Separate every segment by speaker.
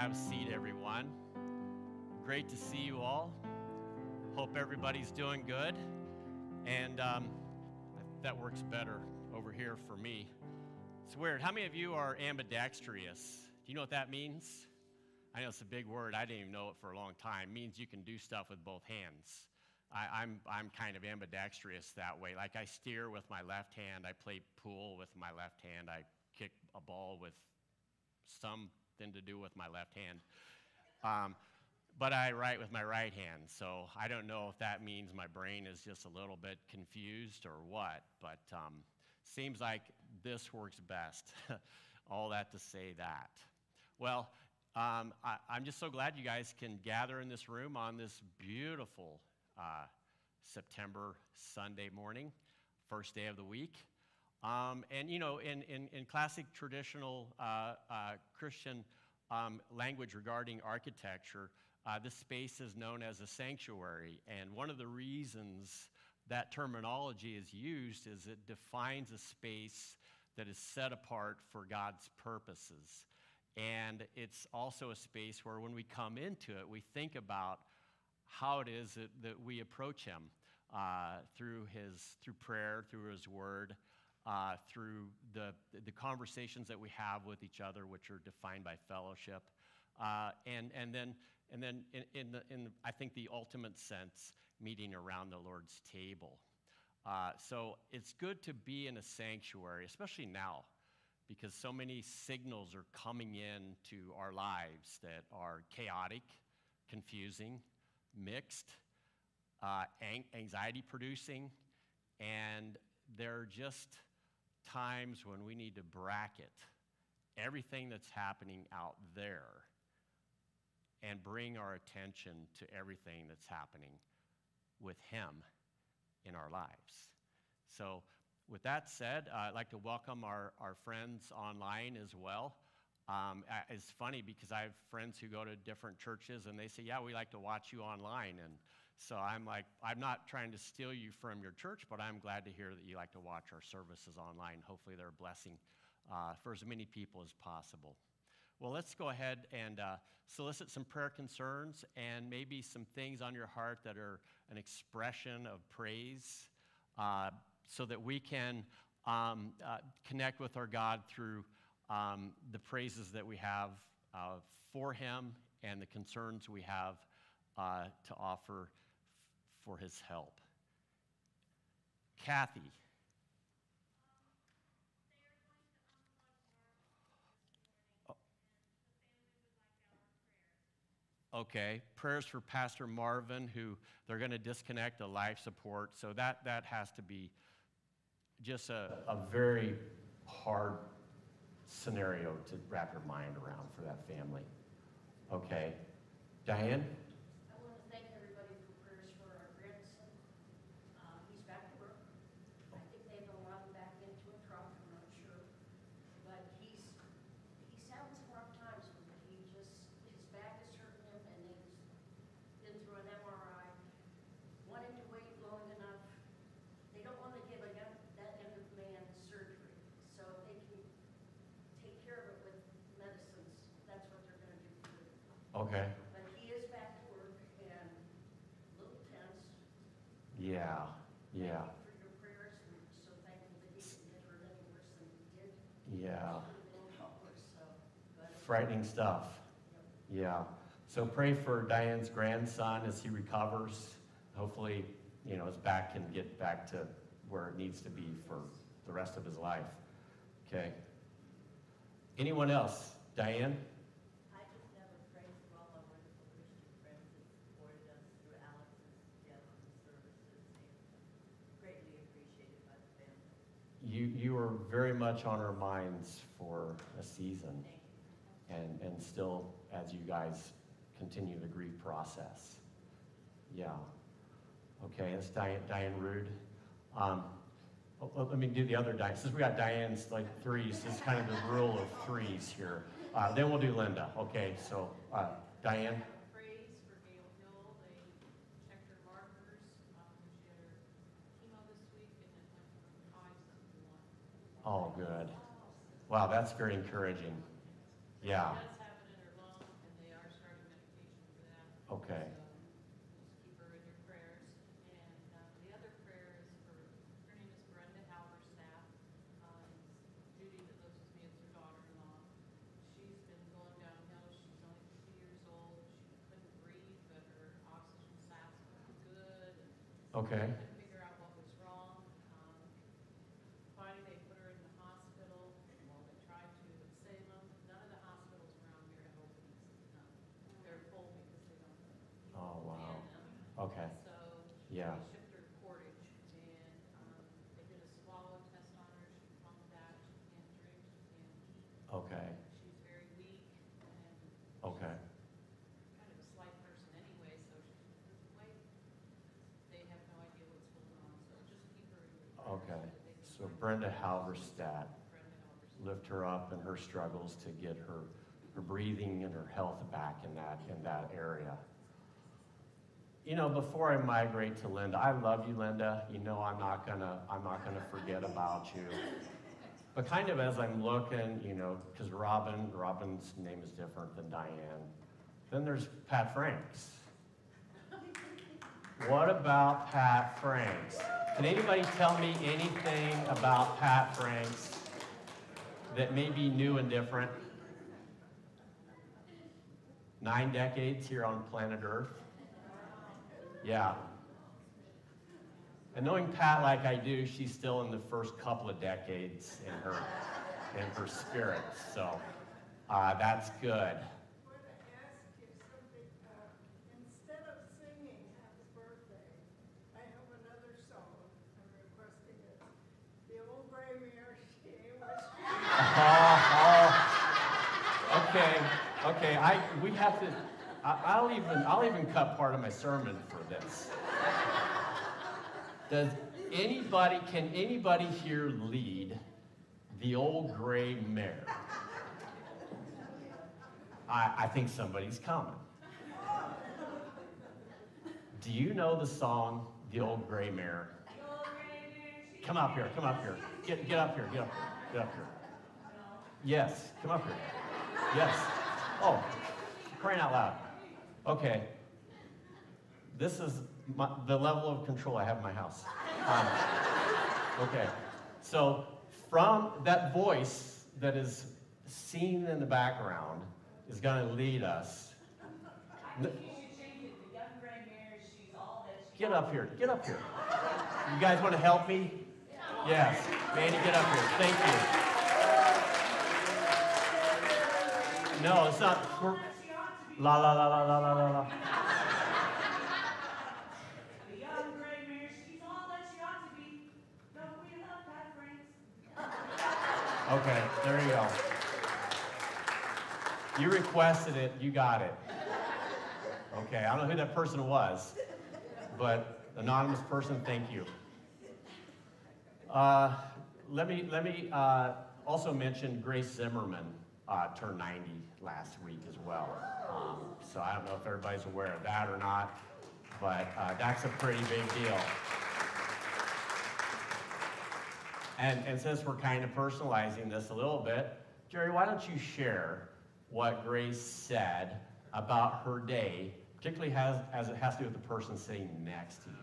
Speaker 1: Have a seat, everyone. Great to see you all. Hope everybody's doing good. And um, that works better over here for me. It's weird. How many of you are ambidextrous? Do you know what that means? I know it's a big word. I didn't even know it for a long time. It means you can do stuff with both hands. I, I'm, I'm kind of ambidextrous that way. Like I steer with my left hand, I play pool with my left hand, I kick a ball with to do with my left hand. Um, but I write with my right hand, so I don't know if that means my brain is just a little bit confused or what, but um, seems like this works best. All that to say that. Well, um, I, am just so glad you guys can gather in this room on this beautiful uh, September Sunday morning, first day of the week. Um, and you know, in, in, in classic traditional uh, uh, Christian um, language regarding architecture, uh, this space is known as a sanctuary. And one of the reasons that terminology is used is it defines a space that is set apart for God's purposes. And it's also a space where when we come into it, we think about how it is that, that we approach Him uh, through, his, through prayer, through His Word, uh, through the, the conversations that we have with each other, which are defined by fellowship. Uh, and, and then, and then in, in, the, in, I think, the ultimate sense, meeting around the Lord's table. Uh, so it's good to be in a sanctuary, especially now, because so many signals are coming in to our lives that are chaotic, confusing, mixed, uh, anxiety producing, and they're just times when we need to bracket everything that's happening out there and bring our attention to everything that's happening with Him in our lives. So, with that said, uh, I'd like to welcome our, our friends online as well. Um, it's funny because I have friends who go to different churches and they say, Yeah, we like to watch you online. And so I'm like, I'm not trying to steal you from your church, but I'm glad to hear that you like to watch our services online. Hopefully, they're a blessing uh, for as many people as possible. Well, let's go ahead and uh, solicit some prayer concerns and maybe some things on your heart that are an expression of praise uh, so that we can um, uh, connect with our God through um, the praises that we have uh, for Him and the concerns we have uh, to offer for his help. Kathy. Okay, prayers for Pastor Marvin, who they're going to disconnect the life support. So that, that has to be just a, a very hard scenario to wrap your mind around for that family. Okay, Diane? Okay.
Speaker 2: But he is back to work and a little tense.
Speaker 1: Yeah, yeah.
Speaker 2: For your prayers, and so thankful that he didn't get hurt any worse than he
Speaker 1: yeah.
Speaker 2: Yeah.
Speaker 1: Frightening stuff. Yeah. So pray for Diane's grandson as he recovers. Hopefully, you know, his back can get back to where it needs to be for the rest of his life. Okay. Anyone else? Diane? You, you are very much on our minds for a season and, and still as you guys continue the grief process. Yeah. Okay, that's Diane, Diane Rude. Um, let me do the other Diane. Since we got Diane's like threes, this is kind of the rule of threes here. Uh, then we'll do Linda. Okay, so uh, Diane. Oh, good. Wow, that's very encouraging. Yeah. Okay.
Speaker 3: So just keep her in your prayers. And uh, the other prayer is for, her name is Brenda Halverstaff. Um, Judy that lives with me is her daughter-in-law. She's been going downhill. She's only fifty years old. She couldn't breathe, but her oxygen sats were good.
Speaker 1: Okay.
Speaker 3: couldn't figure out what was wrong. Um, Finally, they put her in the hospital, well, they tried to in Salem. None of the hospitals around here have openings. Um, They're full because they don't.
Speaker 1: Oh, wow.
Speaker 3: man them.
Speaker 1: Okay.
Speaker 3: So.
Speaker 1: Yeah.
Speaker 3: They shipped her to Portage and, um, they did a swallow test on her. She flunked that. She can't drink, she can't eat.
Speaker 1: Okay.
Speaker 3: She's very weak and.
Speaker 1: Okay.
Speaker 3: she's Kind of a slight person anyway, so she doesn't weigh. They have no idea what's going on, so just keep her in your prayers
Speaker 1: Okay. So Brenda Halverstadt, lift her up in her struggles to get her, her breathing and her health back in that, in that area. You know, before I migrate to Linda, I love you, Linda. You know I'm not gonna, I'm not gonna forget about you. But kind of as I'm looking, you know, because Robin, Robin's name is different than Diane. Then there's Pat Franks. What about Pat Franks? Can anybody tell me anything about Pat Franks that may be new and different? Nine decades here on planet Earth? Yeah. And knowing Pat like I do, she's still in the first couple of decades in her in her spirit. So uh, that's good.
Speaker 4: want to ask you something, uh, instead of singing happy birthday, I have another song, I'm requesting it. The old gray mare, she was,
Speaker 1: Oh, oh. Okay, okay. I we have to. I, I'll even I'll even cut part of my sermon for this. Does anybody can anybody here lead the old gray mare? I, I think somebody's coming. Do you know the song "The Old Gray Mare"? Come up here. Come up here. Get get up here. Get up here. Get up here. Yes, come up here. Yes. Oh, crying out loud. Okay. This is my, the level of control I have in my house. Um, okay. So, from that voice that is seen in the background is going to lead us. Get up here. Get up here. You guys want to help me? Yes. Mandy, get up here. Thank you. No, it's not. La la la la la la la la. Okay, there you go. You requested it, you got it. Okay, I don't know who that person was, but anonymous person, thank you. Uh, let me let me uh, also mention Grace Zimmerman uh, turned 90 last week as well. Um, so I don't know if everybody's aware of that or not, but uh, that's a pretty big deal. And, and since we're kind of personalizing this a little bit, Jerry, why don't you share what Grace said about her day, particularly has, as it has to do with the person sitting next to you?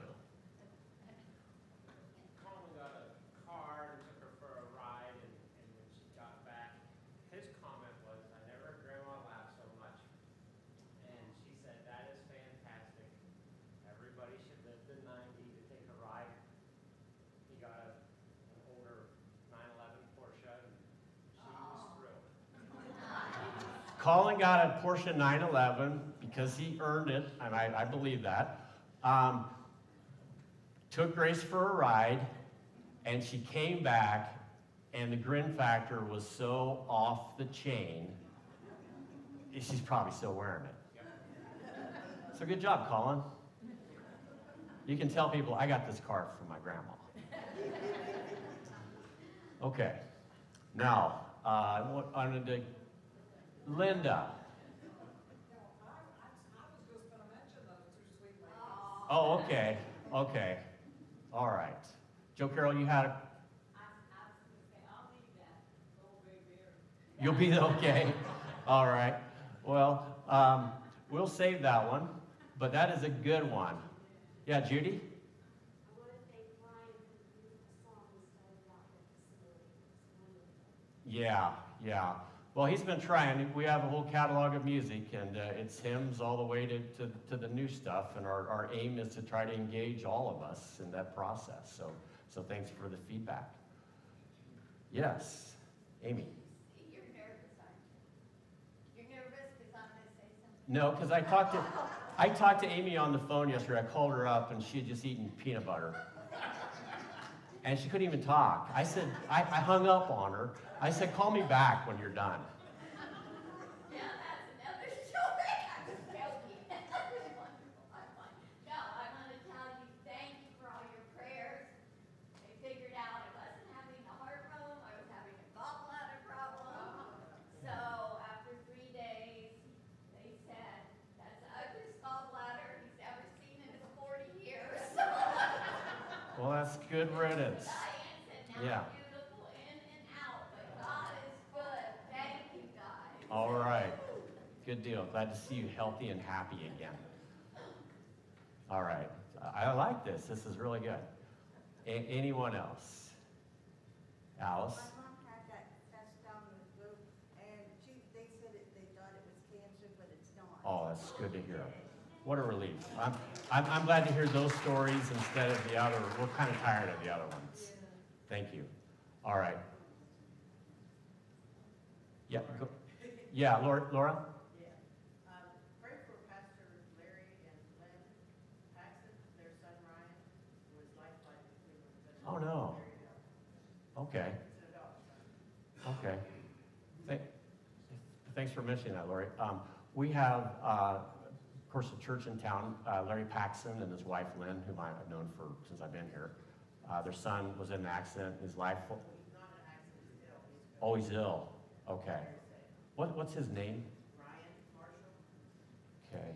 Speaker 5: Colin got a car and took her for a ride, and, and when she got back, his comment was, I never heard grandma laugh so much. And she said, that is fantastic. Everybody should live to ninety to take a ride. He got a, an older nine eleven Porsche, and she was thrilled.
Speaker 1: Got a Porsche 911 because he earned it, and I, I believe that. Um, took Grace for a ride, and she came back, and the grin factor was so off the chain. She's probably still wearing it. So good job, Colin. You can tell people I got this car from my grandma. Okay. Now, uh, I wanted to Linda. Oh, okay, okay. All right. Joe Carroll, you had, a- you'll be okay. All right. Well, um, we'll save that one. but that is a good one. Yeah, Judy? Yeah, yeah. Well, he's been trying. We have a whole catalog of music, and uh, it's hymns all the way to, to, to the new stuff. And our, our aim is to try to engage all of us in that process. So, so thanks for the feedback. Yes, Amy.
Speaker 6: You're nervous, aren't you? You're nervous because I'm gonna say something.
Speaker 1: No, because I talked to I talked to Amy on the phone yesterday. I called her up, and she had just eaten peanut butter, and she couldn't even talk. I said I, I hung up on her. I said, "Call me back when you're done."
Speaker 6: Now that's another story. I was joking. That was wonderful. I'm fine. No, I want to tell you, thank you for all your prayers. I figured out I wasn't having a heart problem, I was having a gallbladder problem. So after three days, they said, that's the ugliest gallbladder he's ever seen in his forty years.
Speaker 1: Well, that's good riddance.
Speaker 6: Diane said,
Speaker 1: Yeah.
Speaker 6: now beautiful in and out, but God is good. Thank you, guys.
Speaker 1: All right. Good deal. Glad to see you healthy and happy again. All right. I like this. This is really good. A- anyone else? Alice?
Speaker 7: My mom had that test down the road, and she, they said it, they thought it was cancer, but it's not.
Speaker 1: Oh, that's good to hear. What a relief. I'm, I'm, I'm glad to hear those stories instead of the other. We're kind of tired of the other ones. Thank you. All right. Yeah, go, yeah, Laura, Laura?
Speaker 8: Yeah. Um, pray for Pastor Larry and Lynn Paxton, their son Ryan, who was lifeline between them.
Speaker 1: Oh, no. Okay,
Speaker 8: It's an adult son.
Speaker 1: okay. Thank, thanks for mentioning that, Lori. Um, we have, uh, of course, a church in town, uh, Larry Paxton and his wife Lynn, whom I've known for, since I've been here. Uh, their son was in an accident, his life,
Speaker 8: He's not an accident, he's ill.
Speaker 1: Oh, he's ill. Okay. What, what's his name?
Speaker 8: Ryan Marshall?
Speaker 1: Okay.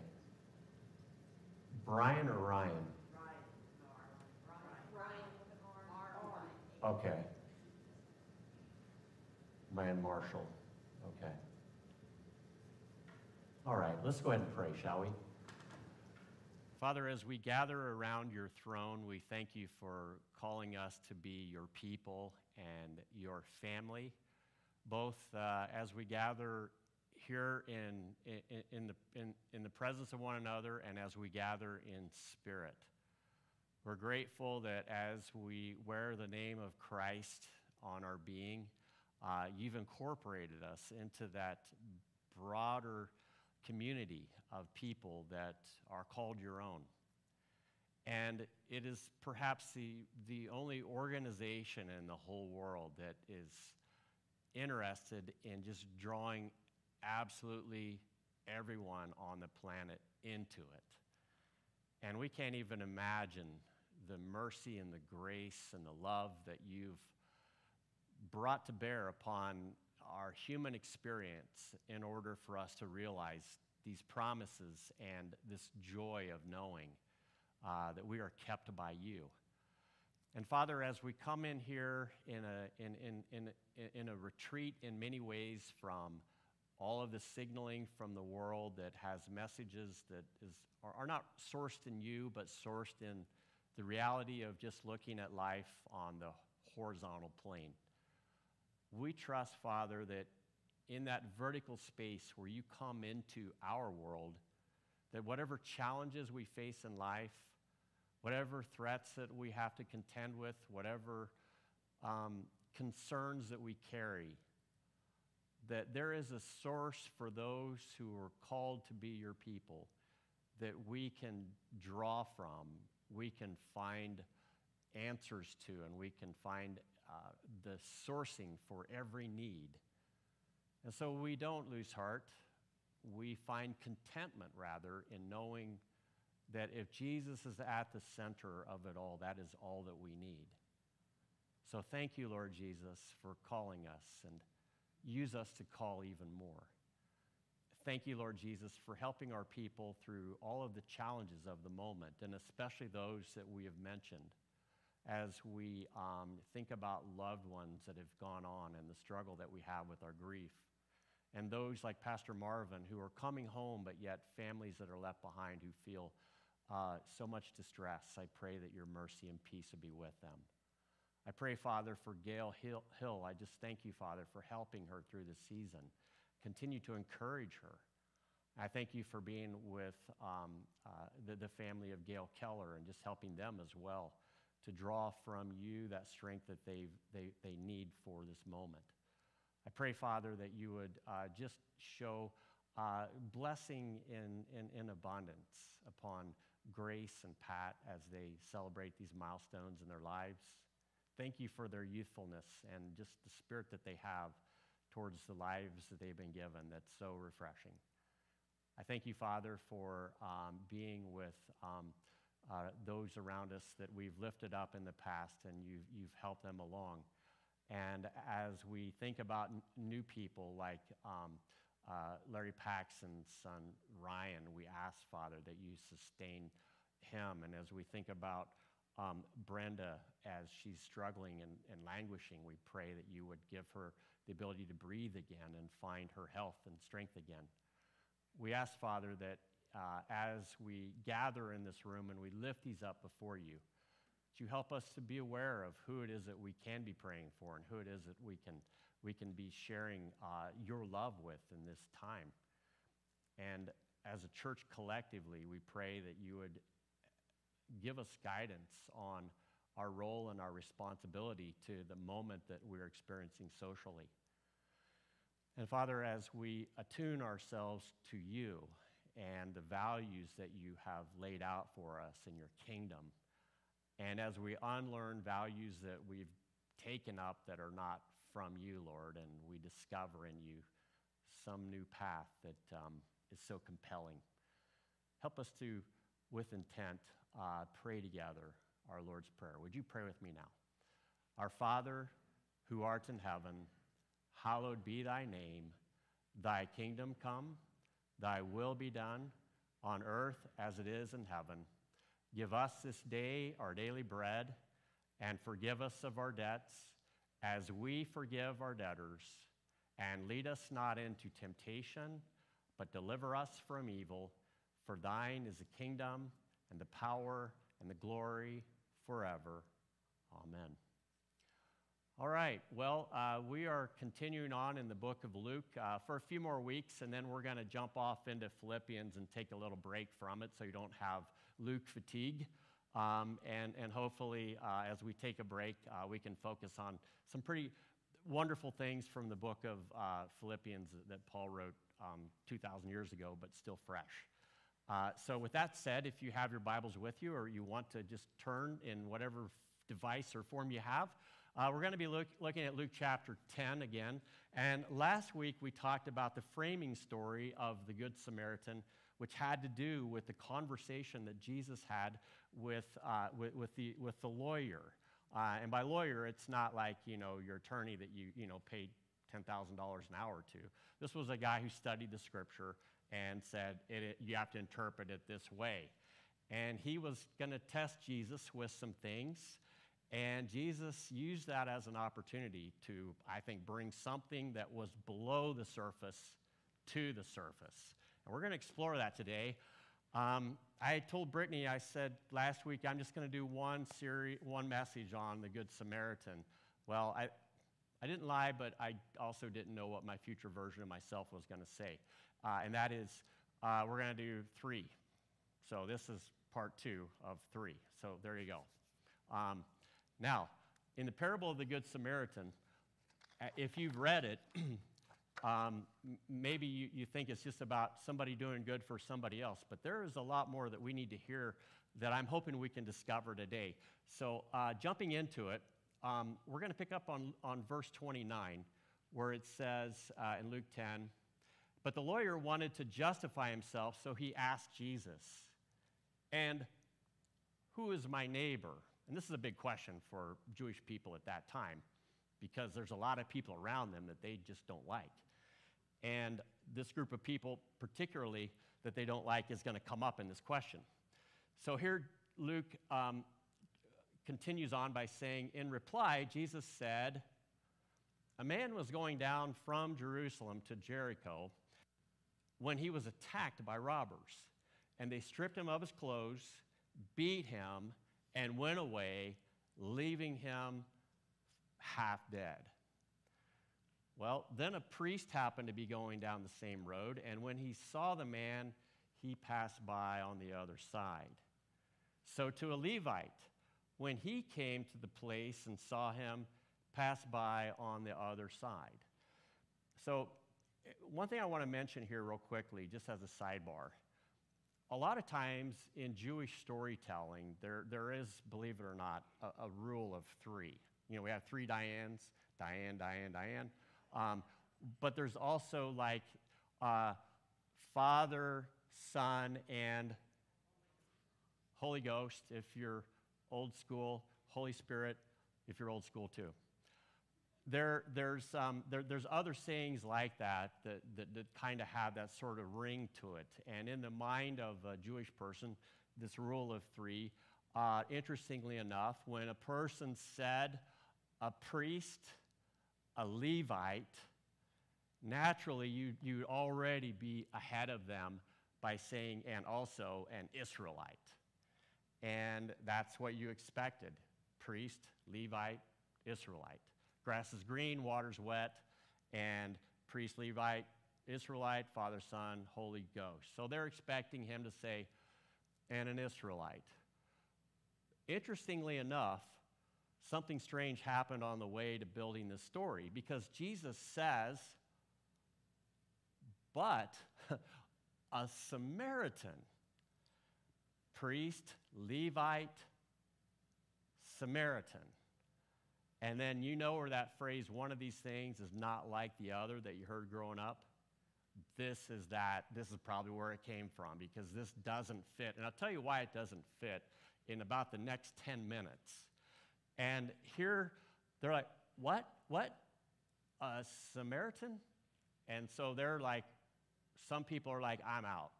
Speaker 1: Brian or Ryan?
Speaker 8: Ryan, no, Ryan.
Speaker 2: Brian with an R. R.
Speaker 1: Okay. Brian Marshall. Okay. All right, let's go ahead and pray, shall we? Father, as we gather around your throne, we thank you for calling us to be your people and your family, both uh, as we gather here in, in, in, the, in, in the presence of one another and as we gather in spirit. We're grateful that as we wear the name of Christ on our being, uh, you've incorporated us into that broader community of people that are called your own. And it is perhaps the, the only organization in the whole world that is interested in just drawing absolutely everyone on the planet into it. And we can't even imagine the mercy and the grace and the love that you've brought to bear upon our human experience in order for us to realize these promises and this joy of knowing uh, that we are kept by you. And Father, as we come in here in a, in, in, in, in a retreat in many ways from all of the signaling from the world that has messages that is, are, are not sourced in you, but sourced in the reality of just looking at life on the horizontal plane. We trust, Father, that in that vertical space where you come into our world, that whatever challenges we face in life, whatever threats that we have to contend with, whatever um, concerns that we carry, that there is a source for those who are called to be your people that we can draw from, we can find answers to, and we can find uh, the sourcing for every need. And so we don't lose heart. We find contentment, rather, in knowing that if Jesus is at the center of it all, that is all that we need. So thank you, Lord Jesus, for calling us and use us to call even more. Thank you, Lord Jesus, for helping our people through all of the challenges of the moment, and especially those that we have mentioned as we um, think about loved ones that have gone on and the struggle that we have with our grief. and those like Pastor Marvin who are coming home, but yet families that are left behind who feel uh, so much distress. I pray that your mercy and peace would be with them. I pray, Father, for Gail Hill. Hill. I just thank you, Father, for helping her through this season. Continue to encourage her. I thank you for being with um, uh, the, the family of Gail Keller and just helping them as well to draw from you that strength that they they, they need for this moment. I pray, Father, that you would uh, just show uh, blessing in, in, in abundance upon Grace and Pat as they celebrate these milestones in their lives. Thank you for their youthfulness and just the spirit that they have towards the lives that they've been given that's so refreshing. I thank you, Father, for um, being with um, uh, those around us that we've lifted up in the past and you've, you've helped them along. And as we think about n- new people like um, uh, Larry Paxton's son Ryan, we ask, Father, that you sustain him. And as we think about um, Brenda as she's struggling and, and languishing, we pray that you would give her the ability to breathe again and find her health and strength again. We ask, Father, that uh, as we gather in this room and we lift these up before you, that you help us to be aware of who it is that we can be praying for and who it is that we can, we can be sharing uh, your love with in this time. And as a church collectively, we pray that you would give us guidance on our role and our responsibility to the moment that we're experiencing socially. And Father, as we attune ourselves to you and the values that you have laid out for us in your kingdom, and as we unlearn values that we've taken up that are not from you, Lord, and we discover in you some new path that um, is so compelling, help us to, with intent, uh, pray together our Lord's Prayer. Would you pray with me now? Our Father, who art in heaven, hallowed be thy name. Thy kingdom come, thy will be done, on earth as it is in heaven. Give us this day our daily bread, and forgive us of our debts, as we forgive our debtors. And lead us not into temptation, but deliver us from evil. For thine is the kingdom, and the power, and the glory forever. Amen. All right, well, uh, we are continuing on in the book of Luke uh, for a few more weeks, and then we're going to jump off into Philippians and take a little break from it so you don't have Luke fatigue. Um, and, and hopefully, uh, as we take a break, uh, we can focus on some pretty wonderful things from the book of uh, Philippians that Paul wrote um, 2,000 years ago, but still fresh. Uh, so, with that said, if you have your Bibles with you or you want to just turn in whatever device or form you have, uh, we're going to be look, looking at Luke chapter 10 again. And last week we talked about the framing story of the Good Samaritan, which had to do with the conversation that Jesus had with, uh, with, with, the, with the lawyer. Uh, and by lawyer, it's not like, you know, your attorney that you, you know, paid $10,000 an hour to. This was a guy who studied the scripture and said, it, it, you have to interpret it this way. And he was going to test Jesus with some things. And Jesus used that as an opportunity to, I think, bring something that was below the surface to the surface. And we're going to explore that today. Um, I told Brittany, I said last week, I'm just going to do one series, one message on the Good Samaritan. Well, I, I didn't lie, but I also didn't know what my future version of myself was going to say. Uh, and that is, uh, we're going to do three. So this is part two of three. So there you go. Um, now, in the parable of the Good Samaritan, uh, if you've read it, um, maybe you, you think it's just about somebody doing good for somebody else, but there is a lot more that we need to hear that I'm hoping we can discover today. So, uh, jumping into it, um, we're going to pick up on, on verse 29, where it says uh, in Luke 10, but the lawyer wanted to justify himself, so he asked Jesus, And who is my neighbor? And this is a big question for Jewish people at that time because there's a lot of people around them that they just don't like. And this group of people, particularly that they don't like, is going to come up in this question. So here, Luke um, continues on by saying, In reply, Jesus said, A man was going down from Jerusalem to Jericho when he was attacked by robbers. And they stripped him of his clothes, beat him, and went away, leaving him half dead. Well, then a priest happened to be going down the same road, and when he saw the man, he passed by on the other side. So to a Levite, when he came to the place and saw him, passed by on the other side. So, one thing I want to mention here, real quickly, just as a sidebar. A lot of times in Jewish storytelling, there, there is, believe it or not, a, a rule of three. You know, we have three Dianes Diane, Diane, Diane. Um, but there's also like uh, Father, Son, and Holy Ghost if you're old school, Holy Spirit if you're old school too. There, there's, um, there, there's other sayings like that that, that, that kind of have that sort of ring to it. And in the mind of a Jewish person, this rule of three, uh, interestingly enough, when a person said a priest, a Levite, naturally you, you'd already be ahead of them by saying, and also an Israelite. And that's what you expected priest, Levite, Israelite. Grass is green, water's wet, and priest, Levite, Israelite, Father, Son, Holy Ghost. So they're expecting him to say, and an Israelite. Interestingly enough, something strange happened on the way to building this story because Jesus says, but a Samaritan, priest, Levite, Samaritan. And then you know where that phrase, one of these things is not like the other that you heard growing up? This is that, this is probably where it came from because this doesn't fit. And I'll tell you why it doesn't fit in about the next 10 minutes. And here they're like, what? What? A Samaritan? And so they're like, some people are like, I'm out.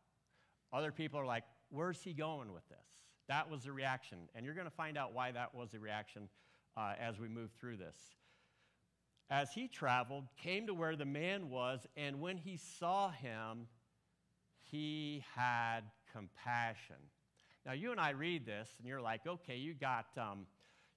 Speaker 1: Other people are like, where's he going with this? That was the reaction. And you're going to find out why that was the reaction uh, as we move through this. As he traveled, came to where the man was, and when he saw him, he had compassion. Now, you and I read this, and you're like, okay, you got, um,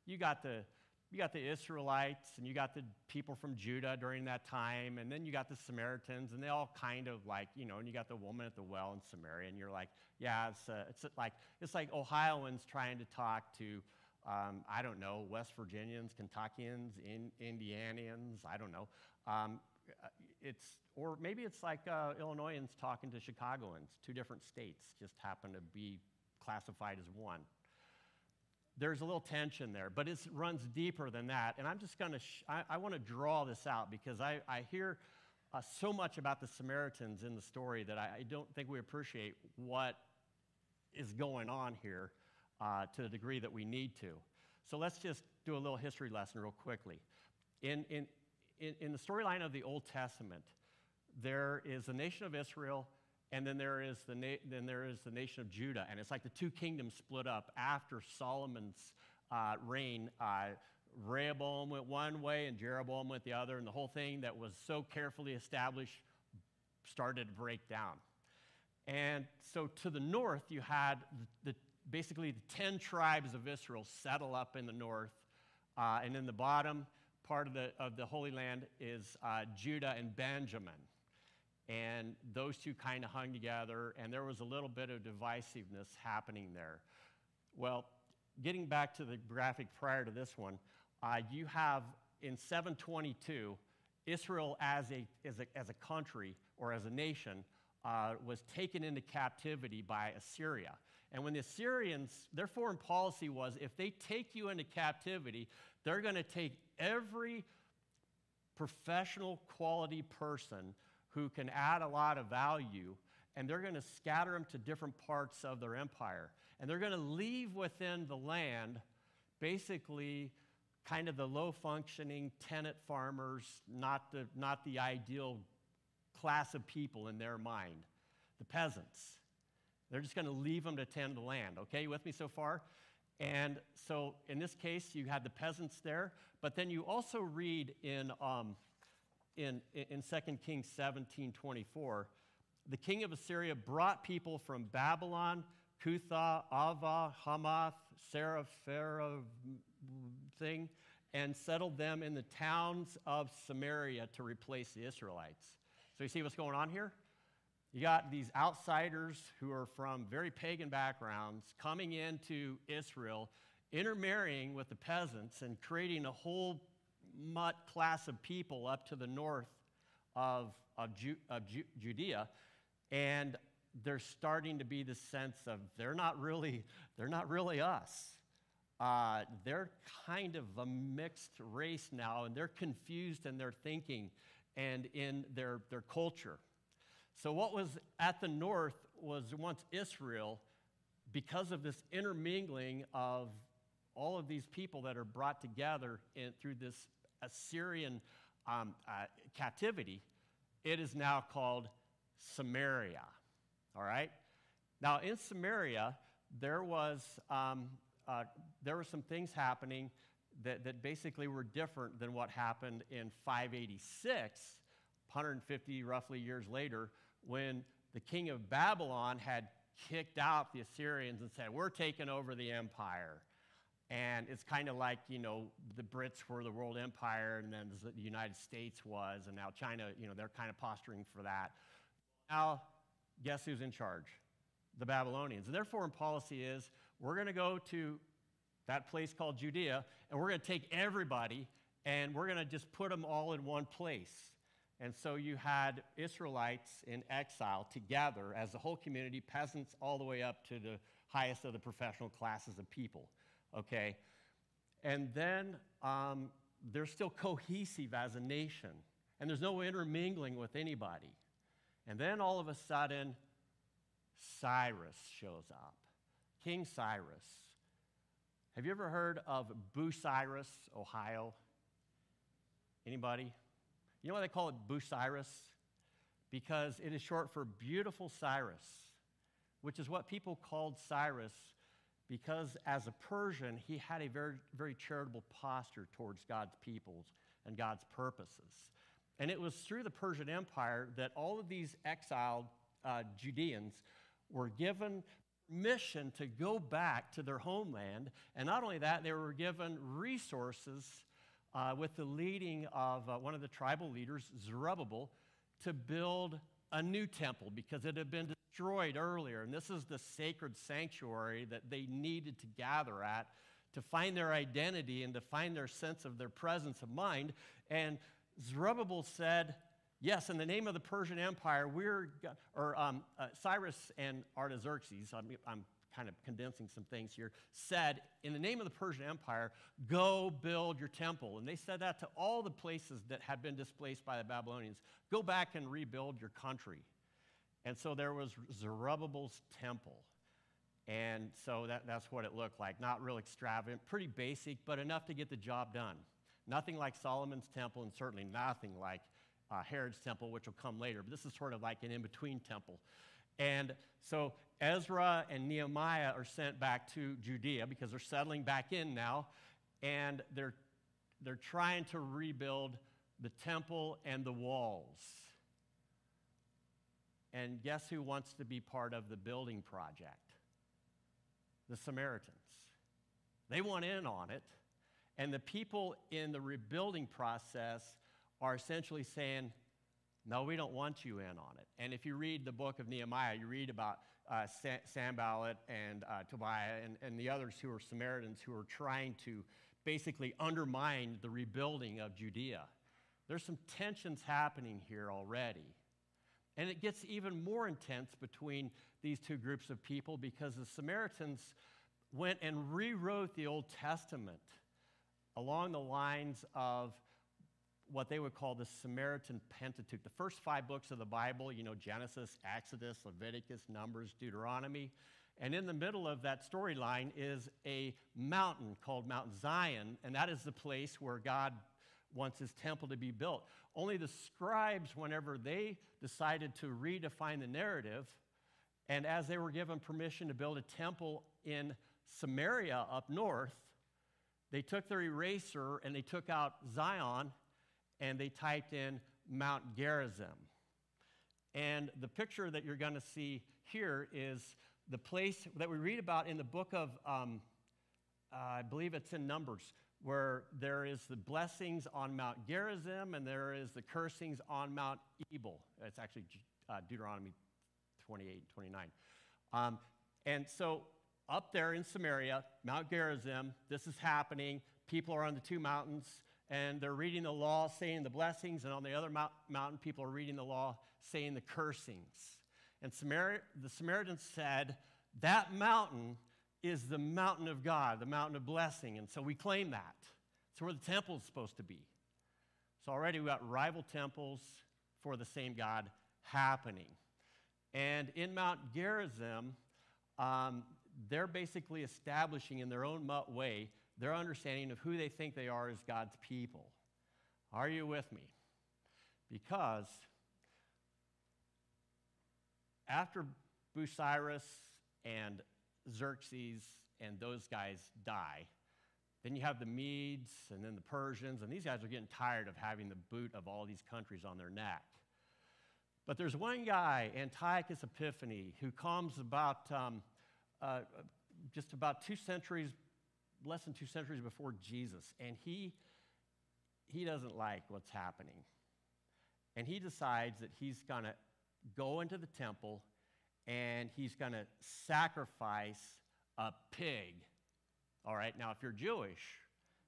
Speaker 1: you got the you got the Israelites and you got the people from Judah during that time, and then you got the Samaritans, and they all kind of like, you know, and you got the woman at the well in Samaria, and you're like, yeah, it's, it's like it's like Ohioans trying to talk to um, I don't know, West Virginians, Kentuckians, in, Indianians, I don't know. Um, it's, or maybe it's like uh, Illinoisans talking to Chicagoans, two different states just happen to be classified as one. There's a little tension there, but it runs deeper than that. And I'm just going to, I, I want to draw this out because I, I hear uh, so much about the Samaritans in the story that I, I don't think we appreciate what is going on here uh, to the degree that we need to. So let's just do a little history lesson real quickly. In, in, in, the storyline of the Old Testament, there is the nation of Israel, and then there, is the na- then there is the nation of Judah. And it's like the two kingdoms split up after Solomon's uh, reign. Uh, Rehoboam went one way and Jeroboam went the other, and the whole thing that was so carefully established started to break down. And so to the north, you had the basically the 10 tribes of Israel settle up in the north. Uh, and in the bottom part of the, of the Holy Land is uh, Judah and Benjamin. And those two kind of hung together, and there was a little bit of divisiveness happening there. Well, getting back to the graphic prior to this one, uh, you have in 722, Israel as a, as a, as a country or as a nation uh, was taken into captivity by Assyria. And when the Assyrians, their foreign policy was if they take you into captivity, they're going to take every professional quality person who can add a lot of value and they're going to scatter them to different parts of their empire. And they're going to leave within the land basically kind of the low functioning tenant farmers, not the, not the ideal class of people in their mind, the peasants. They're just going to leave them to tend the land. Okay, you with me so far? And so in this case, you had the peasants there, but then you also read in, um, in, in 2 Kings 17 24, the king of Assyria brought people from Babylon, Cutha, Ava, Hamath, Sarah, thing, and settled them in the towns of Samaria to replace the Israelites. So you see what's going on here? You got these outsiders who are from very pagan backgrounds coming into Israel, intermarrying with the peasants, and creating a whole mutt class of people up to the north of, of, Ju- of Ju- Judea. And there's starting to be the sense of they're not really, they're not really us. Uh, they're kind of a mixed race now, and they're confused in their thinking and in their, their culture. So, what was at the north was once Israel, because of this intermingling of all of these people that are brought together in, through this Assyrian um, uh, captivity, it is now called Samaria. All right? Now, in Samaria, there was um, uh, there were some things happening that, that basically were different than what happened in 586, 150 roughly years later, when the king of Babylon had kicked out the Assyrians and said, We're taking over the empire. And it's kind of like, you know, the Brits were the world empire and then the United States was, and now China, you know, they're kind of posturing for that. Now, guess who's in charge? The Babylonians. And their foreign policy is we're going to go to that place called Judea and we're going to take everybody and we're going to just put them all in one place. And so you had Israelites in exile together as a whole community, peasants all the way up to the highest of the professional classes of people okay? And then um, they're still cohesive as a nation, and there's no intermingling with anybody. And then all of a sudden, Cyrus shows up, King Cyrus. Have you ever heard of Bucyrus, Ohio? Anybody? You know why they call it Bucyrus? Because it is short for Beautiful Cyrus, which is what people called Cyrus because as a Persian, he had a very, very charitable posture towards God's peoples and God's purposes. And it was through the Persian Empire that all of these exiled uh, Judeans were given mission to go back to their homeland. And not only that, they were given resources uh, with the leading of uh, one of the tribal leaders, Zerubbabel, to build a new temple because it had been destroyed earlier. And this is the sacred sanctuary that they needed to gather at to find their identity and to find their sense of their presence of mind. And Zerubbabel said, Yes, in the name of the Persian Empire, we're, or um, uh, Cyrus and Artaxerxes, I'm, I'm kind of condensing some things here, said, in the name of the Persian Empire, go build your temple. And they said that to all the places that had been displaced by the Babylonians go back and rebuild your country. And so there was Zerubbabel's temple. And so that, that's what it looked like. Not real extravagant, pretty basic, but enough to get the job done. Nothing like Solomon's temple, and certainly nothing like uh, Herod's temple, which will come later. But this is sort of like an in between temple. And so Ezra and Nehemiah are sent back to Judea because they're settling back in now, and they're, they're trying to rebuild the temple and the walls. And guess who wants to be part of the building project? The Samaritans. They want in on it. And the people in the rebuilding process are essentially saying, no, we don't want you in on it. And if you read the book of Nehemiah, you read about uh, and uh, Tobiah and, and the others who are Samaritans who are trying to basically undermine the rebuilding of Judea. There's some tensions happening here already. And it gets even more intense between these two groups of people because the Samaritans went and rewrote the Old Testament along the lines of what they would call the Samaritan Pentateuch. The first five books of the Bible, you know, Genesis, Exodus, Leviticus, Numbers, Deuteronomy. And in the middle of that storyline is a mountain called Mount Zion, and that is the place where God wants his temple to be built. Only the scribes, whenever they decided to redefine the narrative, and as they were given permission to build a temple in Samaria up north, they took their eraser and they took out Zion and they typed in Mount Gerizim. And the picture that you're going to see here is the place that we read about in the book of, um, uh, I believe it's in Numbers, where there is the blessings on Mount Gerizim and there is the cursings on Mount Ebal. It's actually uh, Deuteronomy 28 and 29. Um, and so up there in Samaria, Mount Gerizim, this is happening. People are on the two mountains and they're reading the law, saying the blessings, and on the other mount, mountain, people are reading the law, saying the cursings. And Samari- the Samaritans said, That mountain is the mountain of God, the mountain of blessing. And so we claim that. It's where the temple is supposed to be. So already we got rival temples for the same God happening. And in Mount Gerizim, um, they're basically establishing in their own way their understanding of who they think they are as God's people. Are you with me? Because after Bucyrus and Xerxes and those guys die, then you have the Medes and then the Persians, and these guys are getting tired of having the boot of all these countries on their neck. But there's one guy, Antiochus Epiphanes, who comes about um, uh, just about two centuries, less than two centuries before Jesus, and he he doesn't like what's happening, and he decides that he's going to go into the temple and he's going to sacrifice a pig. All right, now if you're Jewish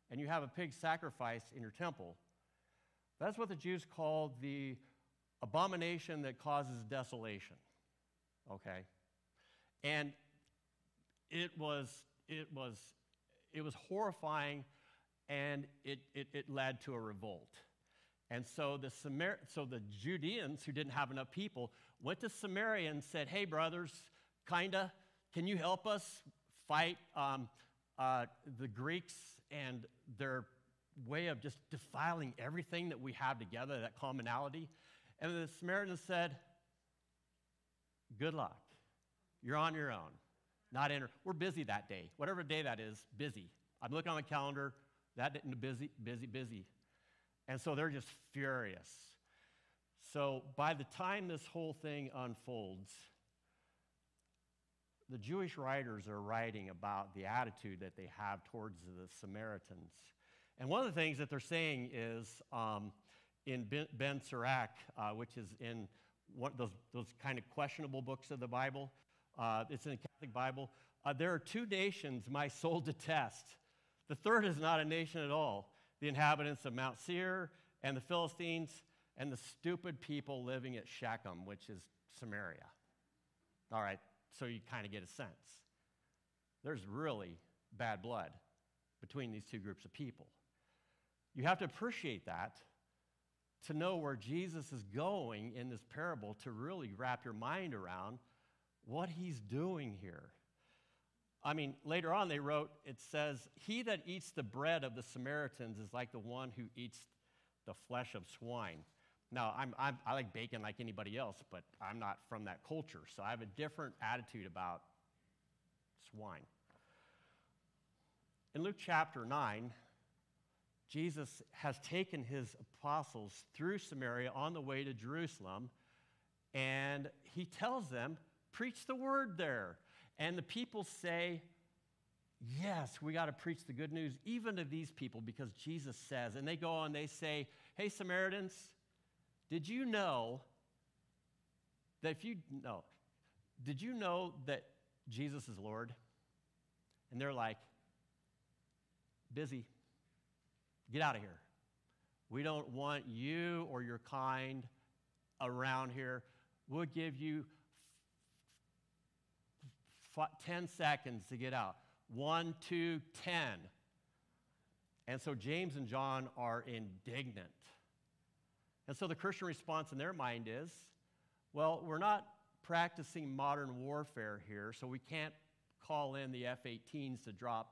Speaker 1: and you have a pig sacrifice in your temple, that's what the Jews called the abomination that causes desolation. Okay? And it was, it was, it was horrifying and it, it, it led to a revolt. And so the, Samar- so the Judeans, who didn't have enough people, went to Samaria and said, Hey, brothers, kinda, can you help us fight um, uh, the Greeks and their way of just defiling everything that we have together, that commonality? And the Samaritans said, Good luck. You're on your own. Not enter. We're busy that day. Whatever day that is, busy. I'm looking on the calendar. That didn't busy, busy, busy. And so they're just furious. So by the time this whole thing unfolds, the Jewish writers are writing about the attitude that they have towards the Samaritans. And one of the things that they're saying is um, in Ben, Sirach, uh, which is in one, those, those kind of questionable books of the Bible, uh, it's in the Catholic Bible. Uh, there are two nations my soul detests. The third is not a nation at all the inhabitants of Mount Seir and the Philistines and the stupid people living at Shechem, which is Samaria. All right, so you kind of get a sense. There's really bad blood between these two groups of people. You have to appreciate that to know where Jesus is going in this parable to really wrap your mind around what he's doing here. I mean, later on they wrote, it says, He that eats the bread of the Samaritans is like the one who eats the flesh of swine. Now, I'm, I'm, i like bacon like anybody else, but I'm not from that culture, so I have a different attitude about swine. In Luke chapter 9, Jesus has taken his apostles through Samaria on the way to Jerusalem, and he tells them, Preach the word there. And the people say, Yes, we got to preach the good news even to these people because Jesus says. And they go on, they say, Hey, Samaritans, did you know that if you know, did you know that Jesus is Lord? And they're like, Busy. Get out of here. We don't want you or your kind around here. We'll give you 10 seconds to get out. One, two, ten. And so James and John are indignant. And so the Christian response in their mind is well, we're not practicing modern warfare here, so we can't call in the F 18s to drop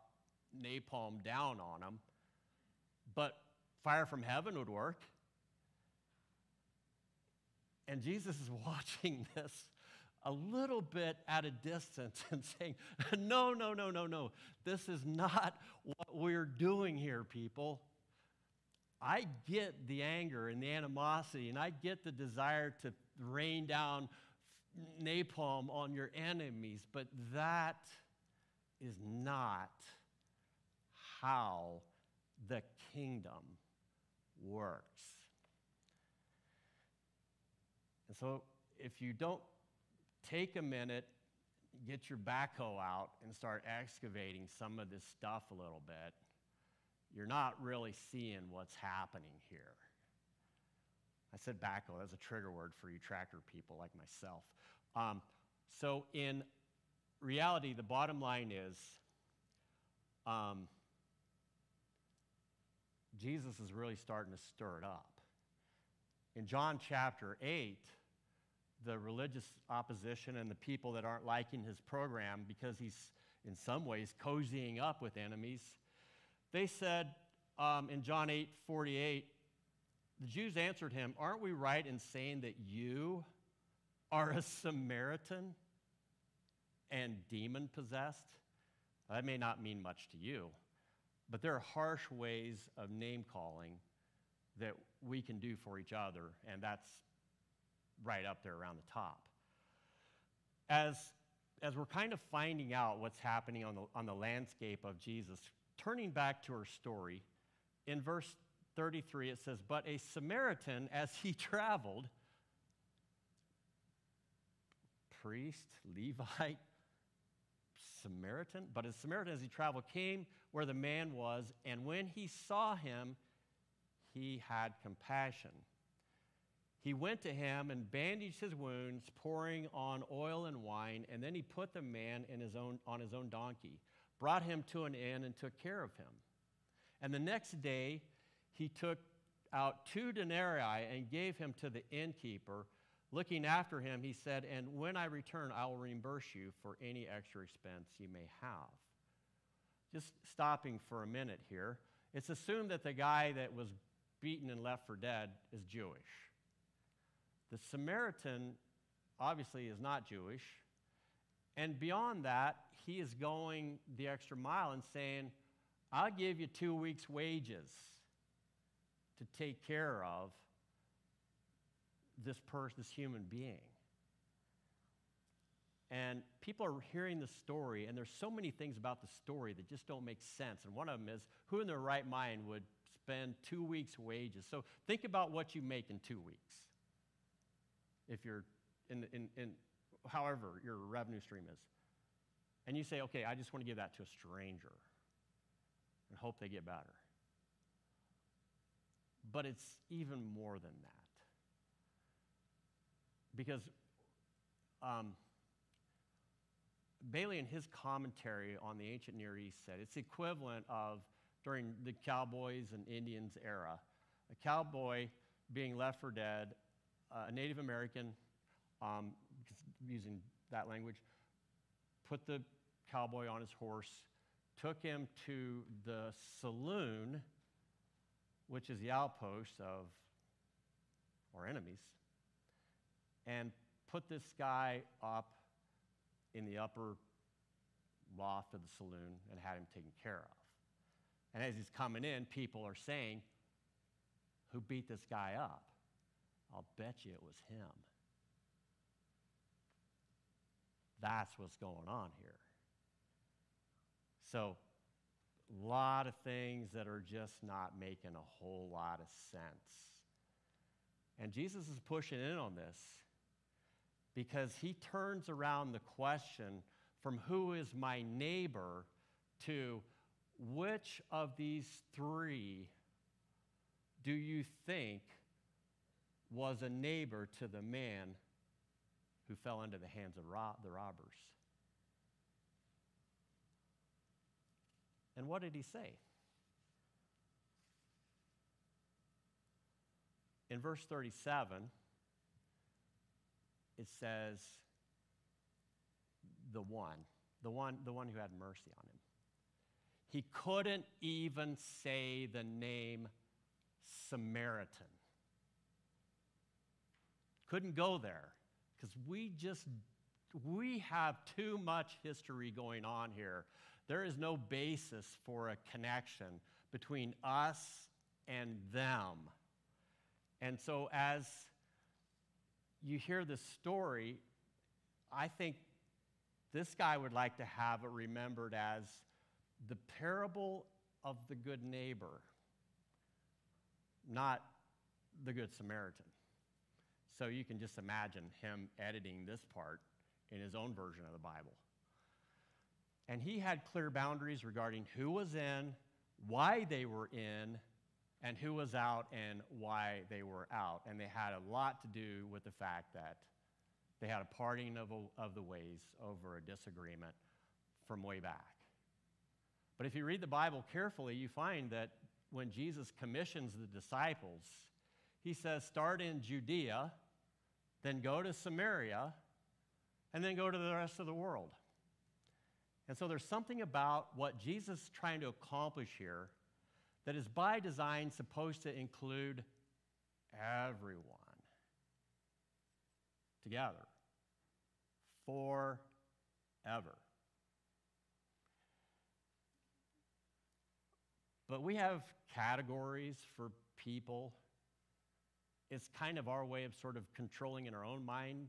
Speaker 1: napalm down on them. But fire from heaven would work. And Jesus is watching this a little bit at a distance and saying, No, no, no, no, no. This is not what we're doing here, people. I get the anger and the animosity, and I get the desire to rain down napalm on your enemies, but that is not how the kingdom works. And so, if you don't take a minute, get your backhoe out, and start excavating some of this stuff a little bit, you're not really seeing what's happening here. I said backhoe, that's a trigger word for you tractor people like myself. Um, so, in reality, the bottom line is um, Jesus is really starting to stir it up. In John chapter 8, the religious opposition and the people that aren't liking his program because he's in some ways cozying up with enemies, they said um, in John 8 48, the Jews answered him, Aren't we right in saying that you are a Samaritan and demon possessed? That may not mean much to you, but there are harsh ways of name calling that we can do for each other, and that's right up there around the top. As, as we're kind of finding out what's happening on the, on the landscape of Jesus, turning back to her story, in verse 33 it says, But a Samaritan, as he traveled, priest, Levite, Samaritan, but a Samaritan as he traveled came where the man was, and when he saw him, he had compassion. He went to him and bandaged his wounds, pouring on oil and wine, and then he put the man his own, on his own donkey, brought him to an inn, and took care of him. And the next day, he took out two denarii and gave him to the innkeeper. Looking after him, he said, And when I return, I will reimburse you for any extra expense you may have. Just stopping for a minute here, it's assumed that the guy that was beaten and left for dead is Jewish. The Samaritan obviously is not Jewish. And beyond that, he is going the extra mile and saying, I'll give you two weeks' wages to take care of this person, this human being. And people are hearing the story, and there's so many things about the story that just don't make sense. And one of them is who in their right mind would spend two weeks' wages? So think about what you make in two weeks. If you're in, in, in however your revenue stream is. And you say, okay, I just want to give that to a stranger and hope they get better. But it's even more than that. Because um, Bailey, in his commentary on the ancient Near East, said it's equivalent of during the cowboys and Indians era. A cowboy being left for dead, a Native American, um, using that language, put the cowboy on his horse, took him to the saloon, which is the outpost of our enemies, and put this guy up in the upper loft of the saloon and had him taken care of. And as he's coming in, people are saying, Who beat this guy up? I'll bet you it was him. That's what's going on here. So, a lot of things that are just not making a whole lot of sense. And Jesus is pushing in on this because he turns around the question from who is my neighbor to which of these three do you think was a neighbor to the man who fell into the hands of the robbers? And what did he say? In verse 37, it says, the one, the one, the one who had mercy on him. He couldn't even say the name Samaritan. Couldn't go there because we just we have too much history going on here. There is no basis for a connection between us and them. And so, as you hear this story, I think this guy would like to have it remembered as the parable of the good neighbor, not the good Samaritan. So you can just imagine him editing this part in his own version of the Bible. And he had clear boundaries regarding who was in, why they were in, and who was out and why they were out. And they had a lot to do with the fact that they had a parting of, a, of the ways over a disagreement from way back. But if you read the Bible carefully, you find that when Jesus commissions the disciples, he says, start in Judea, then go to Samaria, and then go to the rest of the world. And so there's something about what Jesus is trying to accomplish here that is by design supposed to include everyone together forever. But we have categories for people. It's kind of our way of sort of controlling in our own mind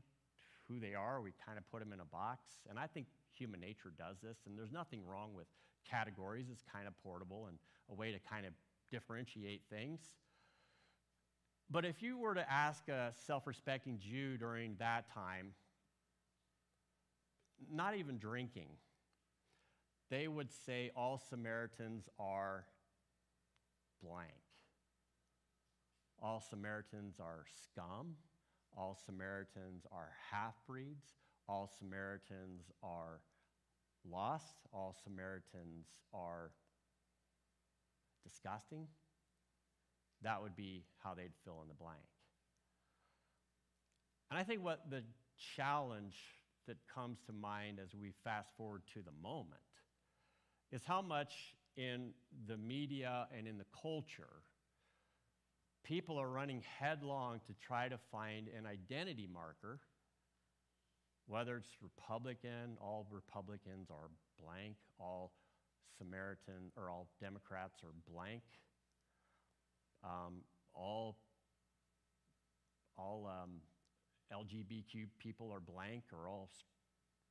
Speaker 1: who they are. We kind of put them in a box. And I think human nature does this, and there's nothing wrong with categories. It's kind of portable and a way to kind of differentiate things. But if you were to ask a self respecting Jew during that time, not even drinking, they would say all Samaritans are blank. All Samaritans are scum. All Samaritans are half breeds. All Samaritans are lost. All Samaritans are disgusting. That would be how they'd fill in the blank. And I think what the challenge that comes to mind as we fast forward to the moment is how much in the media and in the culture people are running headlong to try to find an identity marker, whether it's Republican, all Republicans are blank, all Samaritan or all Democrats are blank, um, all, all um, LGBTQ people are blank, or all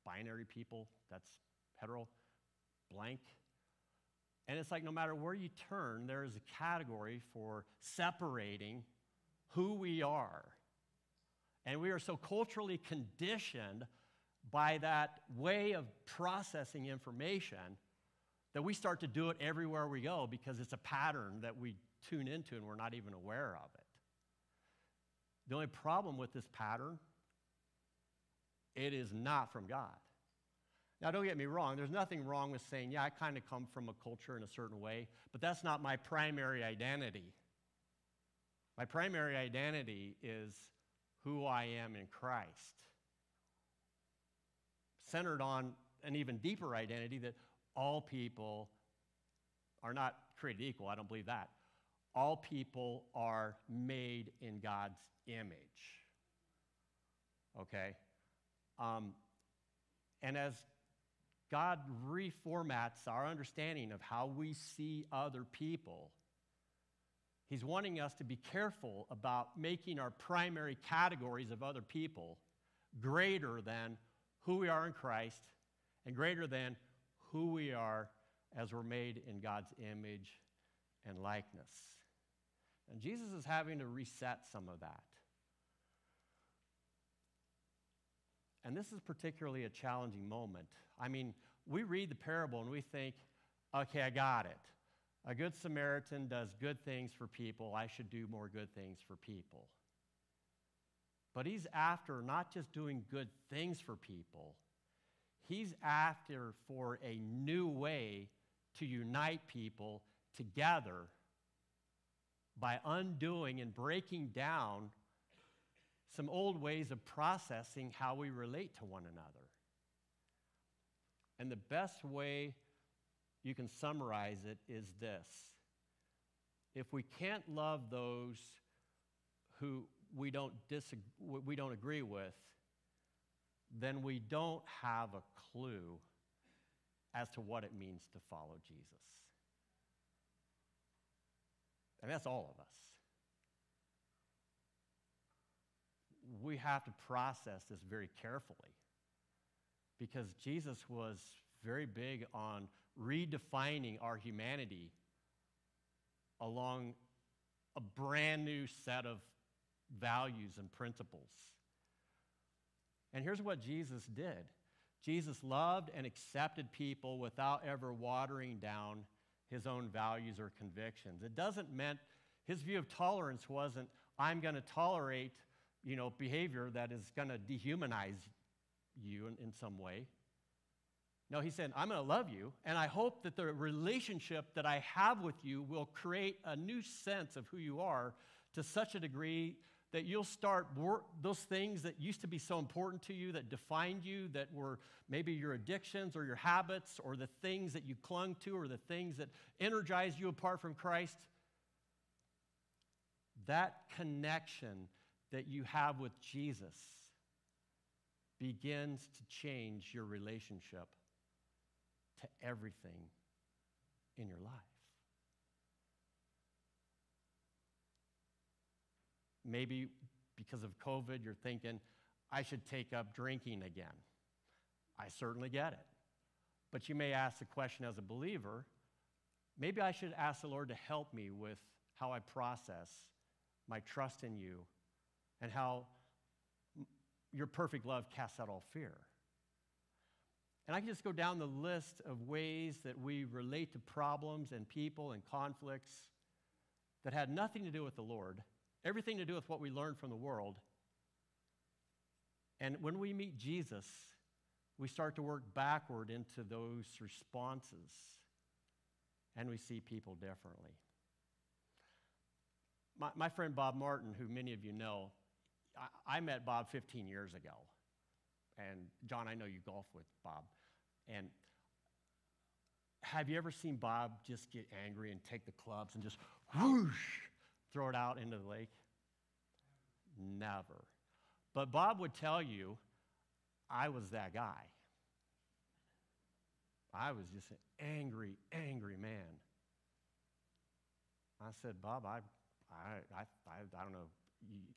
Speaker 1: binary people, that's hetero, blank. And it's like no matter where you turn, there is a category for separating who we are. And we are so culturally conditioned by that way of processing information that we start to do it everywhere we go because it's a pattern that we tune into and we're not even aware of it. The only problem with this pattern, it is not from God. Now, don't get me wrong, there's nothing wrong with saying, yeah, I kind of come from a culture in a certain way, but that's not my primary identity. My primary identity is who I am in Christ, centered on an even deeper identity that all people are not created equal. I don't believe that. All people are made in God's image. Okay? Um, and as God reformats our understanding of how we see other people, He's wanting us to be careful about making our primary categories of other people greater than who we are in Christ and greater than who we are as we're made in God's image and likeness. And Jesus is having to reset some of that. And this is particularly a challenging moment. I mean, we read the parable and we think, okay, I got it. A good Samaritan does good things for people. I should do more good things for people. But he's after not just doing good things for people, he's after for a new way to unite people together by undoing and breaking down some old ways of processing how we relate to one another. And the best way you can summarize it is this if we can't love those who we don't, disagree, we don't agree with, then we don't have a clue as to what it means to follow Jesus. and that's all of us. We have to process this very carefully because Jesus was very big on redefining our humanity along a brand new set of values and principles. And here's what Jesus did Jesus loved and accepted people without ever watering down his own values or convictions. It doesn't mean his view of tolerance wasn't, I'm going to tolerate you know, behavior that is going to dehumanize you in, in some way. No, he said, I'm going to love you, and I hope that the relationship that I have with you will create a new sense of who you are to such a degree that you'll start those things that used to be so important to you, that defined you, that were maybe your addictions or your habits or the things that you clung to or the things that energized you apart from Christ. That connection that you have with Jesus begins to change your relationship to everything in your life. Maybe because of COVID, you're thinking, I should take up drinking again. I certainly get it. But you may ask the question as a believer maybe I should ask the Lord to help me with how I process my trust in you and how your perfect love casts out all fear. And I can just go down the list of ways that we relate to problems and people and conflicts that had nothing to do with the Lord, everything to do with what we learned from the world. And when we meet Jesus, we start to work backward into those responses and we see people differently. My, my friend Bob Martin, who many of you know, I, I met Bob 15 years ago. And John, I know you golf with Bob. And have you ever seen Bob just get angry and take the clubs and just whoosh, throw it out into the lake? Never. But Bob would tell you, I was that guy. I was just an angry, angry man. I said, Bob, I, I, I, I, I don't know.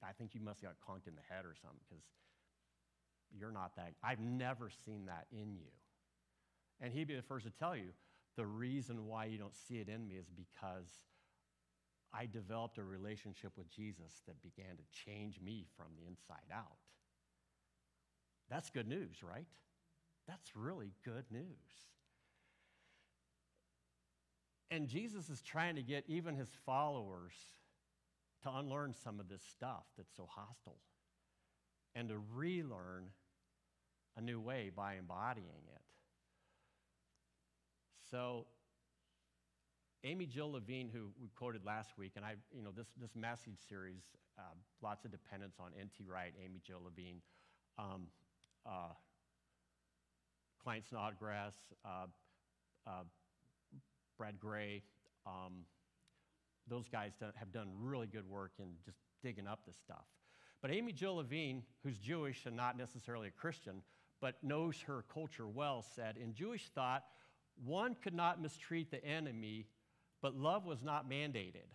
Speaker 1: I think you must have got conked in the head or something because you're not that. I've never seen that in you. And he'd be the first to tell you the reason why you don't see it in me is because I developed a relationship with Jesus that began to change me from the inside out. That's good news, right? That's really good news. And Jesus is trying to get even his followers to unlearn some of this stuff that's so hostile and to relearn a new way by embodying it. So, Amy Jill Levine, who we quoted last week, and I, you know, this, this message series, uh, lots of dependence on N.T. Wright, Amy Jill Levine, um, uh, Snodgrass, uh, uh, Brad Gray. Um, those guys have done really good work in just digging up this stuff. But Amy Jill Levine, who's Jewish and not necessarily a Christian, but knows her culture well, said in Jewish thought, one could not mistreat the enemy, but love was not mandated.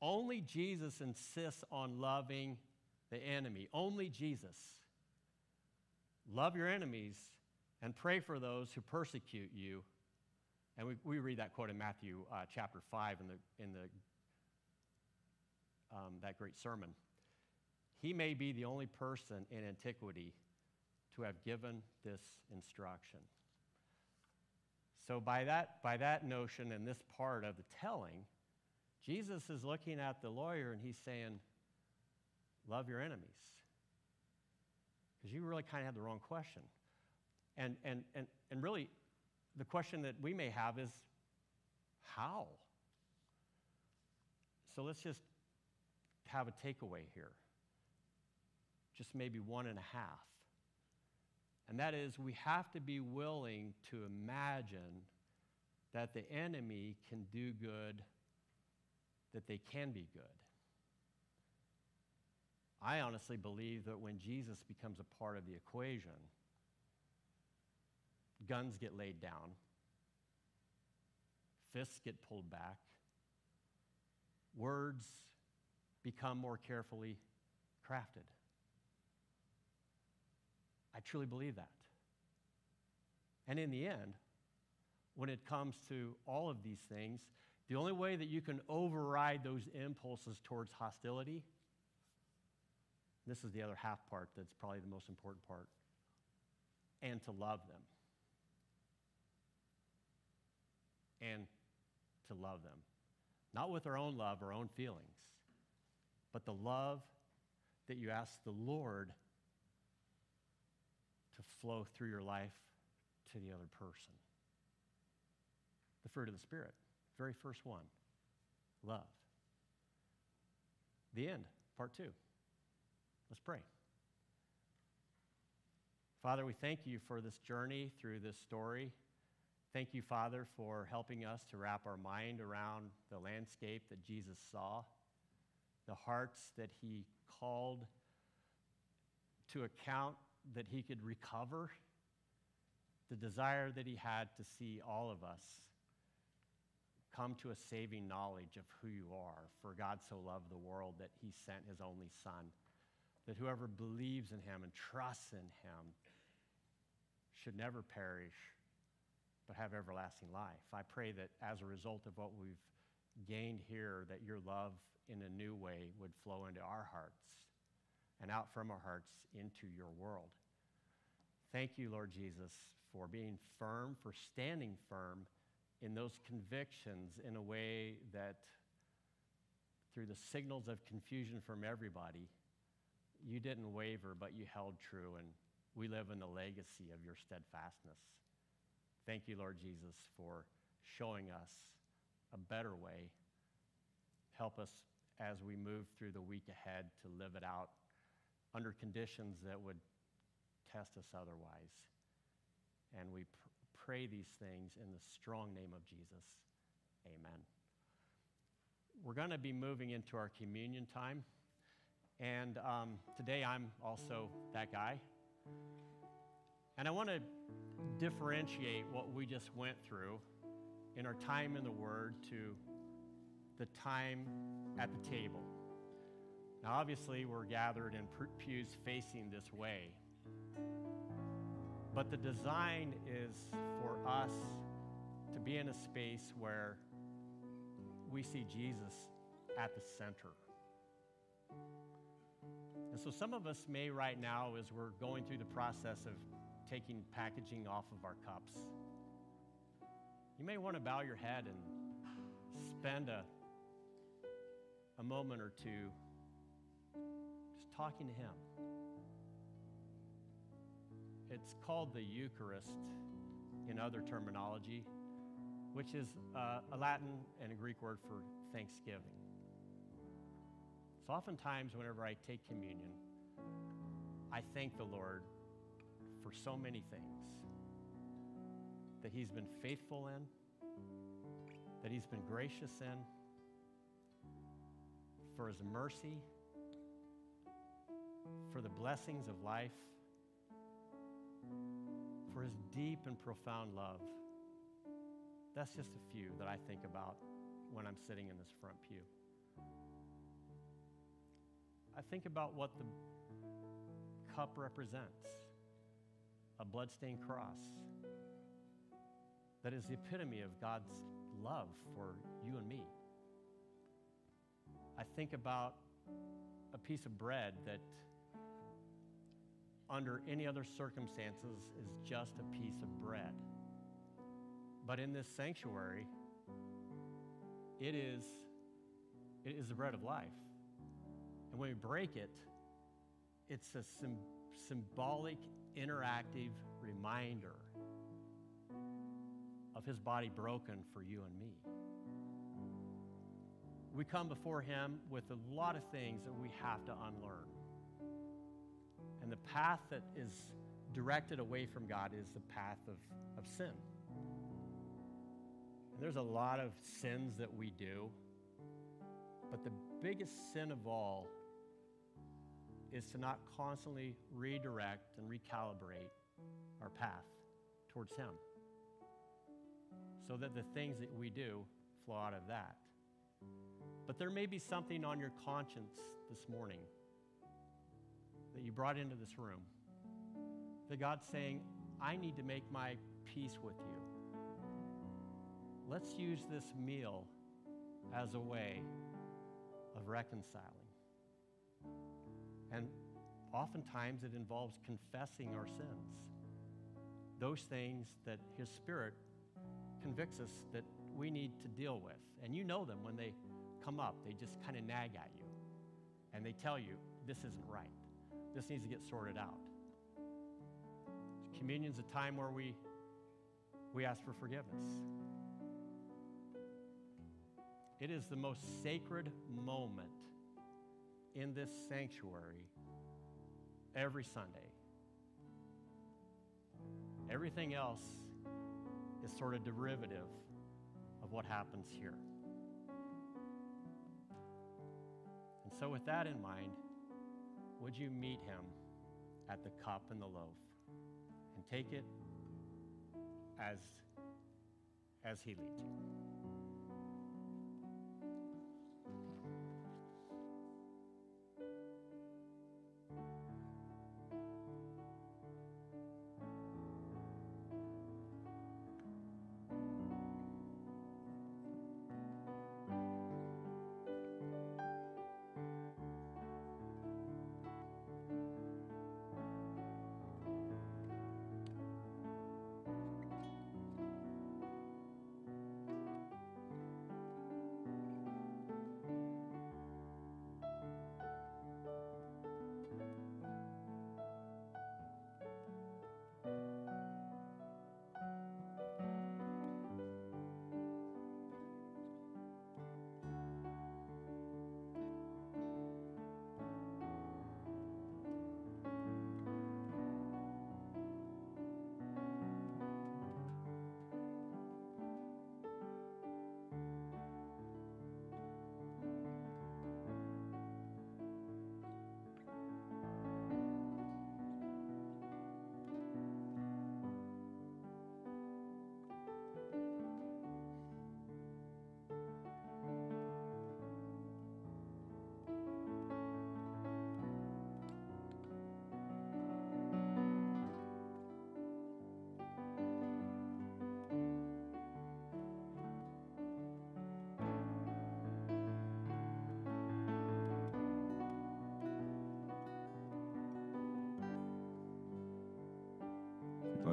Speaker 1: Only Jesus insists on loving the enemy. Only Jesus. Love your enemies and pray for those who persecute you. And we, we read that quote in Matthew uh, chapter 5 in, the, in the, um, that great sermon. He may be the only person in antiquity to have given this instruction. So, by that, by that notion and this part of the telling, Jesus is looking at the lawyer and he's saying, Love your enemies. Because you really kind of had the wrong question. And, and, and, and really, the question that we may have is, How? So, let's just have a takeaway here. Just maybe one and a half. And that is, we have to be willing to imagine that the enemy can do good, that they can be good. I honestly believe that when Jesus becomes a part of the equation, guns get laid down, fists get pulled back, words become more carefully crafted. I truly believe that. And in the end, when it comes to all of these things, the only way that you can override those impulses towards hostility, this is the other half part that's probably the most important part, and to love them. And to love them. Not with our own love, our own feelings, but the love that you ask the Lord to flow through your life to the other person. The fruit of the Spirit, very first one love. The end, part two. Let's pray. Father, we thank you for this journey through this story. Thank you, Father, for helping us to wrap our mind around the landscape that Jesus saw, the hearts that he called to account that he could recover, the desire that he had to see all of us come to a saving knowledge of who you are. For God so loved the world that he sent his only Son, that whoever believes in him and trusts in him should never perish, but have everlasting life. I pray that as a result of what we've gained here, that your love in a new way would flow into our hearts and out from our hearts into your world. Thank you, Lord Jesus, for being firm, for standing firm in those convictions in a way that through the signals of confusion from everybody, you didn't waver, but you held true, and we live in the legacy of your steadfastness. Thank you, Lord Jesus, for showing us a better way. Help us as we move through the week ahead to live it out under conditions that would test us otherwise. And we pr- pray these things in the strong name of Jesus. Amen. We're going to be moving into our communion time. And um, today I'm also that guy. And I want to differentiate what we just went through in our time in the Word to the time at the table. Now, obviously, we're gathered in pews facing this way. But the design is for us to be in a space where we see Jesus at the center. And so, some of us may right now, as we're going through the process of taking packaging off of our cups, you may want to bow your head and spend a, a moment or two just talking to Him. It's called the Eucharist in other terminology, which is uh, a Latin and a Greek word for thanksgiving. So, oftentimes, whenever I take communion, I thank the Lord for so many things that He's been faithful in, that He's been gracious in, for His mercy, for the blessings of life, for His deep and profound love. That's just a few that I think about when I'm sitting in this front pew. I think about what the cup represents a bloodstained cross that is the epitome of God's love for you and me. I think about a piece of bread that, under any other circumstances, is just a piece of bread. But in this sanctuary, it is, it is the bread of life. And when we break it, it's a sim- symbolic, interactive reminder of his body broken for you and me. We come before him with a lot of things that we have to unlearn. And the path that is directed away from God is the path of, of sin. And there's a lot of sins that we do, but the biggest sin of all is to not constantly redirect and recalibrate our path towards Him so that the things that we do flow out of that. But there may be something on your conscience this morning that you brought into this room that God's saying, I need to make my peace with you. Let's use this meal as a way of reconciling. And oftentimes it involves confessing our sins. Those things that His Spirit convicts us that we need to deal with. And you know them when they come up, they just kind of nag at you. And they tell you, this isn't right. This needs to get sorted out. Communion's a time where we, we ask for forgiveness. It is the most sacred moment in this sanctuary every Sunday. Everything else is sort of derivative of what happens here. And so, with that in mind, would you meet him at the cup and the loaf and take it as, as he leads you?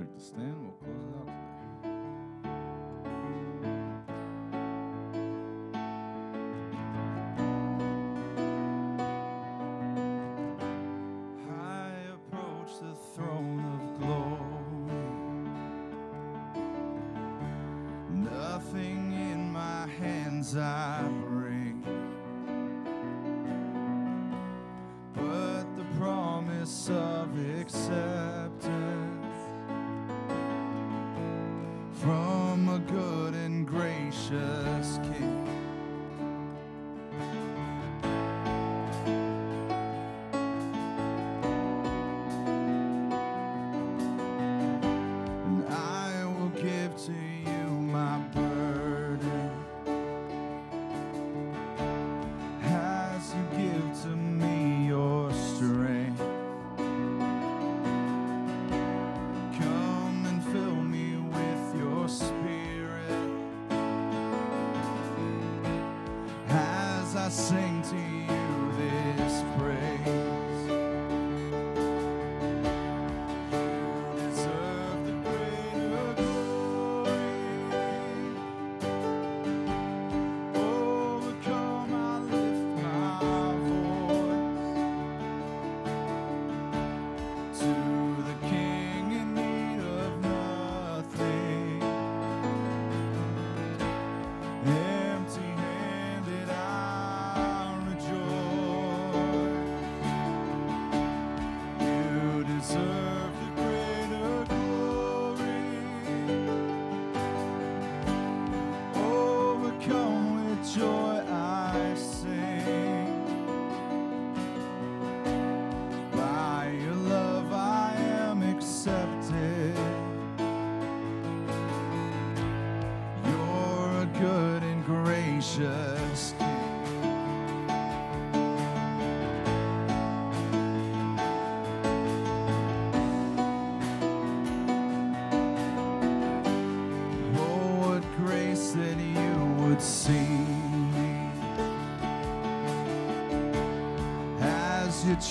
Speaker 9: Like to stand, we'll close it out today. I approach the throne of glory. Nothing in my hands I gracious King.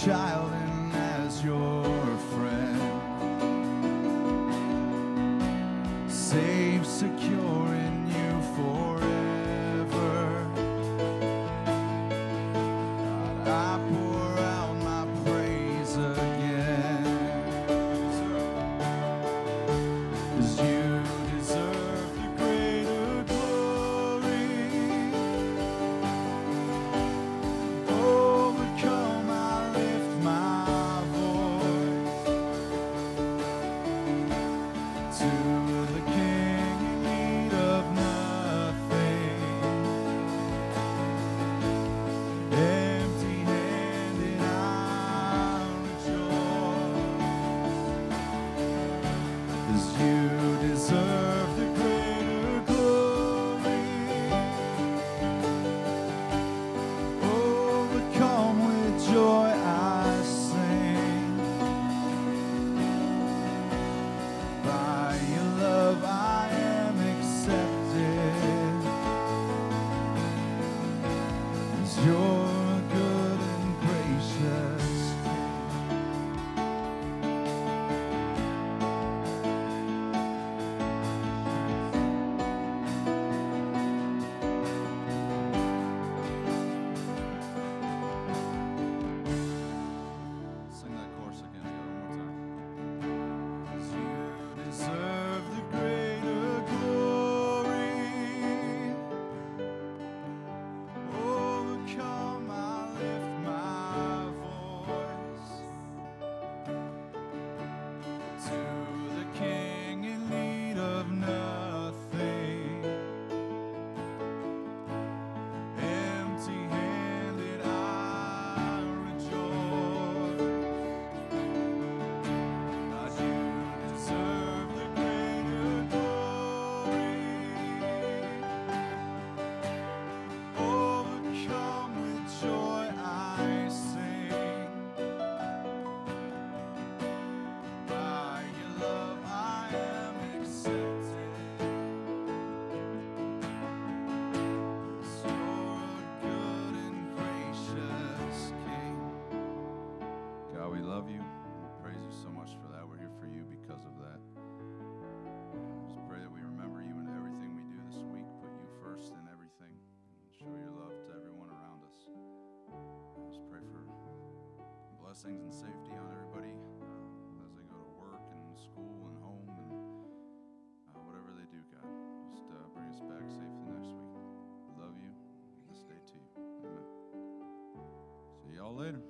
Speaker 9: Child blessings and safety on everybody uh, as they go to work and school and home and uh, whatever they do, God. Just uh, bring us back safely next week. Love you. This day to you. Amen. See y'all later.